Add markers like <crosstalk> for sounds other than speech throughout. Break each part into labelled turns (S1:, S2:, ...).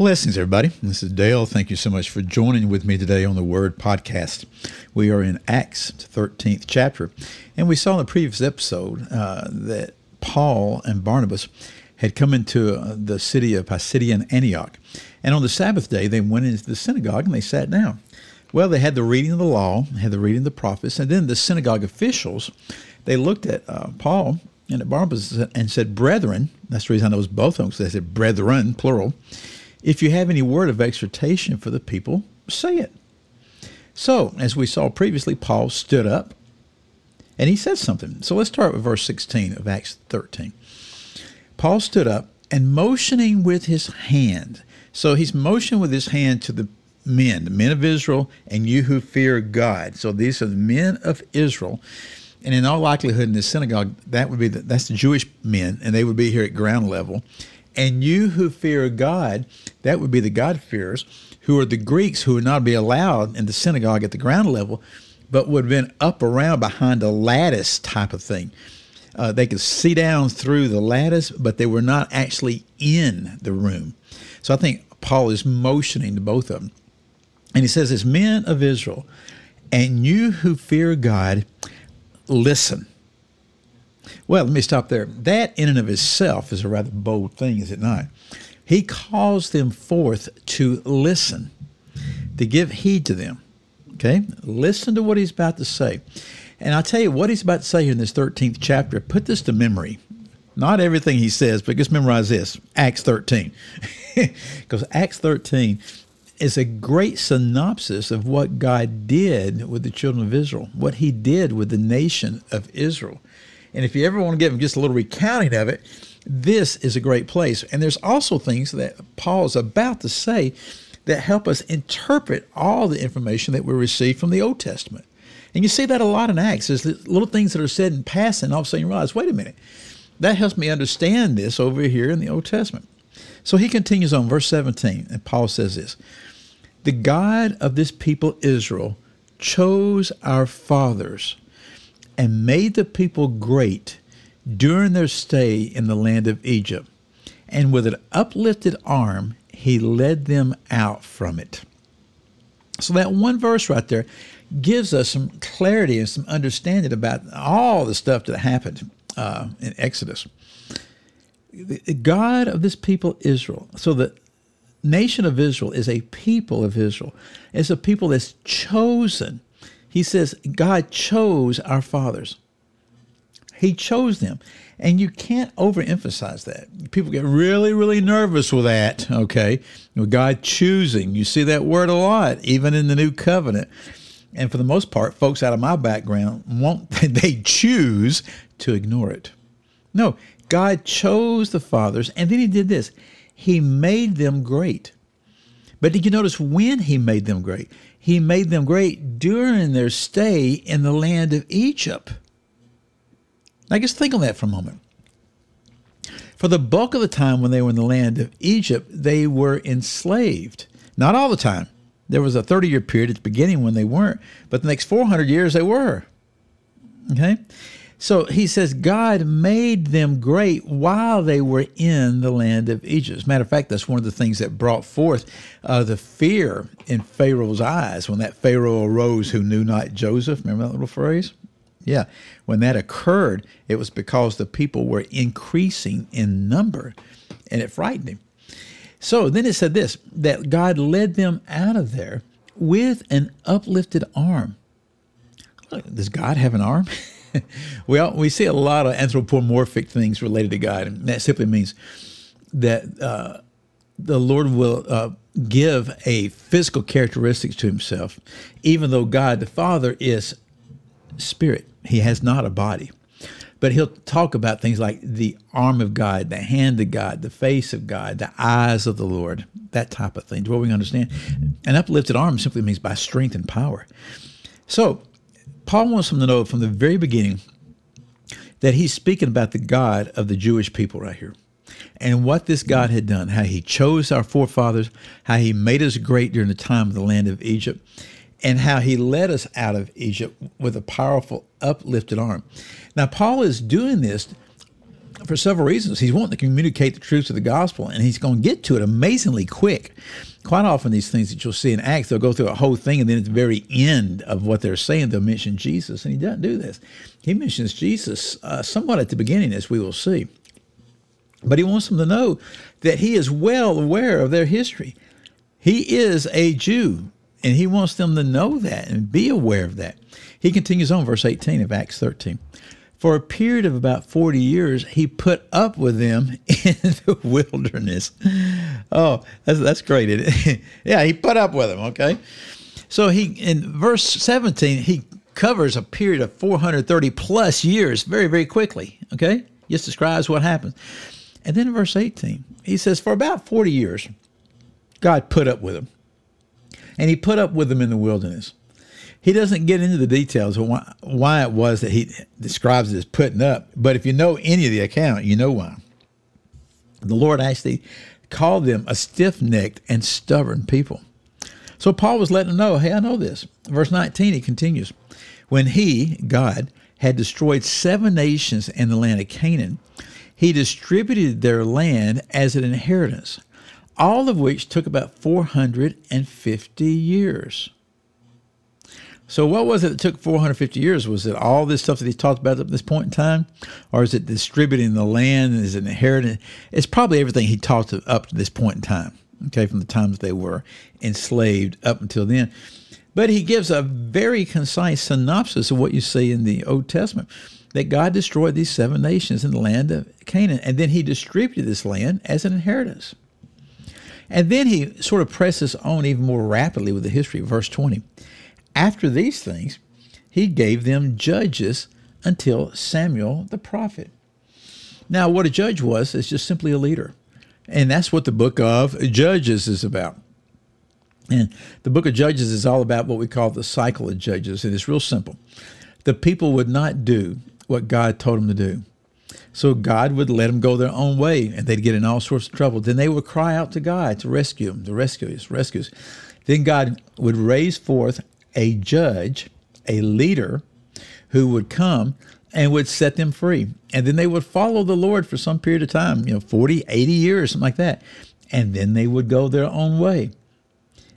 S1: Blessings, everybody. This is Dale. Thank you so much for joining with me today on the Word Podcast. We are in Acts 13th chapter, and we saw in the previous episode uh, that Paul and Barnabas had come into uh, the city of Pisidian Antioch, and on the Sabbath day they went into the synagogue and they sat down. Well, they had the reading of the law, had the reading of the prophets, and then the synagogue officials they looked at uh, Paul and at Barnabas and said, "Brethren." That's the reason I know it was both of them because they said "brethren" plural if you have any word of exhortation for the people, say it. So, as we saw previously, Paul stood up and he said something. So let's start with verse 16 of Acts 13. Paul stood up and motioning with his hand. So he's motioning with his hand to the men, the men of Israel, and you who fear God. So these are the men of Israel. And in all likelihood, in the synagogue, that would be the, that's the Jewish men, and they would be here at ground level. And you who fear God, that would be the God-fearers, who are the Greeks who would not be allowed in the synagogue at the ground level, but would have been up around behind a lattice type of thing. Uh, they could see down through the lattice, but they were not actually in the room. So I think Paul is motioning to both of them. And he says, As men of Israel, and you who fear God, listen. Well, let me stop there. That in and of itself is a rather bold thing, is it not? He calls them forth to listen, to give heed to them. Okay? Listen to what he's about to say. And I'll tell you what he's about to say here in this 13th chapter. Put this to memory. Not everything he says, but just memorize this Acts 13. <laughs> Because Acts 13 is a great synopsis of what God did with the children of Israel, what he did with the nation of Israel. And if you ever want to give them just a little recounting of it, this is a great place. And there's also things that Paul is about to say that help us interpret all the information that we receive from the Old Testament. And you see that a lot in Acts. There's little things that are said in passing, all of a sudden you realize, wait a minute, that helps me understand this over here in the Old Testament. So he continues on, verse 17, and Paul says this The God of this people Israel chose our fathers and made the people great during their stay in the land of Egypt. And with an uplifted arm, he led them out from it. So, that one verse right there gives us some clarity and some understanding about all the stuff that happened uh, in Exodus. The God of this people, Israel. So, the nation of Israel is a people of Israel, it's a people that's chosen. He says, God chose our fathers. He chose them. And you can't overemphasize that. People get really, really nervous with that, okay? With God choosing. You see that word a lot, even in the new covenant. And for the most part, folks out of my background won't <laughs> they choose to ignore it. No, God chose the fathers, and then he did this. He made them great. But did you notice when he made them great? He made them great during their stay in the land of Egypt. Now, just think on that for a moment. For the bulk of the time when they were in the land of Egypt, they were enslaved. Not all the time. There was a 30 year period at the beginning when they weren't, but the next 400 years they were. Okay? So he says God made them great while they were in the land of Egypt. As a matter of fact, that's one of the things that brought forth uh, the fear in Pharaoh's eyes when that Pharaoh arose who knew not Joseph. Remember that little phrase? Yeah. When that occurred, it was because the people were increasing in number and it frightened him. So then it said this that God led them out of there with an uplifted arm. Does God have an arm? <laughs> <laughs> well, we see a lot of anthropomorphic things related to God, and that simply means that uh, the Lord will uh, give a physical characteristics to Himself, even though God the Father is spirit. He has not a body. But he'll talk about things like the arm of God, the hand of God, the face of God, the eyes of the Lord, that type of thing. What we understand. An uplifted arm simply means by strength and power. So Paul wants them to know from the very beginning that he's speaking about the God of the Jewish people right here and what this God had done, how he chose our forefathers, how he made us great during the time of the land of Egypt, and how he led us out of Egypt with a powerful uplifted arm. Now, Paul is doing this for several reasons. He's wanting to communicate the truths of the gospel, and he's going to get to it amazingly quick. Quite often, these things that you'll see in Acts, they'll go through a whole thing, and then at the very end of what they're saying, they'll mention Jesus, and he doesn't do this. He mentions Jesus uh, somewhat at the beginning, as we will see. But he wants them to know that he is well aware of their history. He is a Jew, and he wants them to know that and be aware of that. He continues on, verse 18 of Acts 13. For a period of about 40 years, he put up with them <laughs> in the wilderness. Oh, that's, that's great. <laughs> yeah, he put up with them, okay? So he in verse 17, he covers a period of 430 plus years very, very quickly, okay? Just describes what happens. And then in verse 18, he says, For about 40 years, God put up with them. And he put up with them in the wilderness. He doesn't get into the details of why, why it was that he describes it as putting up, but if you know any of the account, you know why. The Lord actually called them a stiff necked and stubborn people. So Paul was letting them know, hey, I know this. Verse 19, he continues, When he, God, had destroyed seven nations in the land of Canaan, he distributed their land as an inheritance, all of which took about 450 years. So, what was it that took 450 years? Was it all this stuff that he talked about up to this point in time? Or is it distributing the land as an inheritance? It's probably everything he talked up to this point in time, okay, from the times they were enslaved up until then. But he gives a very concise synopsis of what you see in the Old Testament that God destroyed these seven nations in the land of Canaan, and then he distributed this land as an inheritance. And then he sort of presses on even more rapidly with the history. of Verse 20. After these things, he gave them judges until Samuel the prophet. Now, what a judge was is just simply a leader. And that's what the book of Judges is about. And the book of Judges is all about what we call the cycle of judges. And it's real simple. The people would not do what God told them to do. So God would let them go their own way and they'd get in all sorts of trouble. Then they would cry out to God to rescue them, to rescue us, rescue us. Then God would raise forth a judge, a leader who would come and would set them free. And then they would follow the Lord for some period of time, you know, 40, 80 years, something like that. And then they would go their own way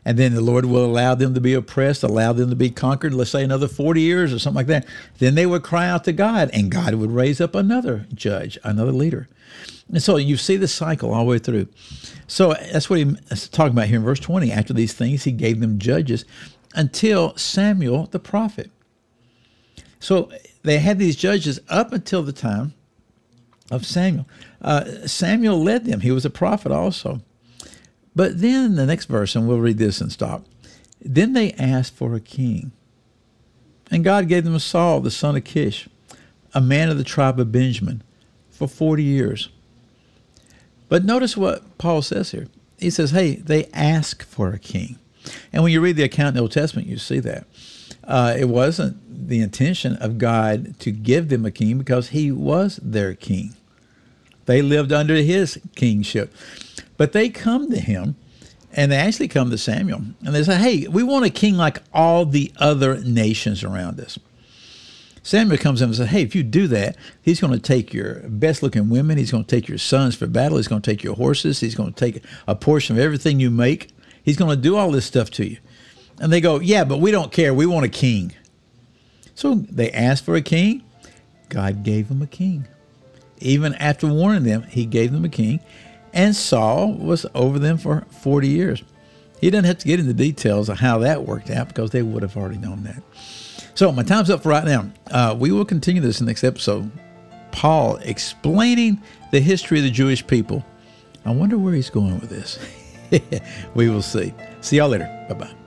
S1: and then the Lord will allow them to be oppressed, allow them to be conquered, let's say another 40 years or something like that. Then they would cry out to God, and God would raise up another judge, another leader. And so you see the cycle all the way through. So that's what he's talking about here in verse 20. After these things, he gave them judges until Samuel the prophet. So they had these judges up until the time of Samuel. Uh, Samuel led them, he was a prophet also. But then the next verse, and we'll read this and stop. Then they asked for a king. And God gave them Saul, the son of Kish, a man of the tribe of Benjamin, for 40 years. But notice what Paul says here. He says, hey, they ask for a king. And when you read the account in the Old Testament, you see that. Uh, it wasn't the intention of God to give them a king because he was their king. They lived under his kingship. But they come to him and they actually come to Samuel and they say, Hey, we want a king like all the other nations around us. Samuel comes in and says, Hey, if you do that, he's going to take your best looking women. He's going to take your sons for battle. He's going to take your horses. He's going to take a portion of everything you make. He's going to do all this stuff to you. And they go, Yeah, but we don't care. We want a king. So they asked for a king. God gave them a king. Even after warning them, he gave them a king. And Saul was over them for 40 years. He doesn't have to get into details of how that worked out because they would have already known that. So my time's up for right now. Uh, we will continue this in the next episode. Paul explaining the history of the Jewish people. I wonder where he's going with this. <laughs> <laughs> we will see. See y'all later. Bye bye.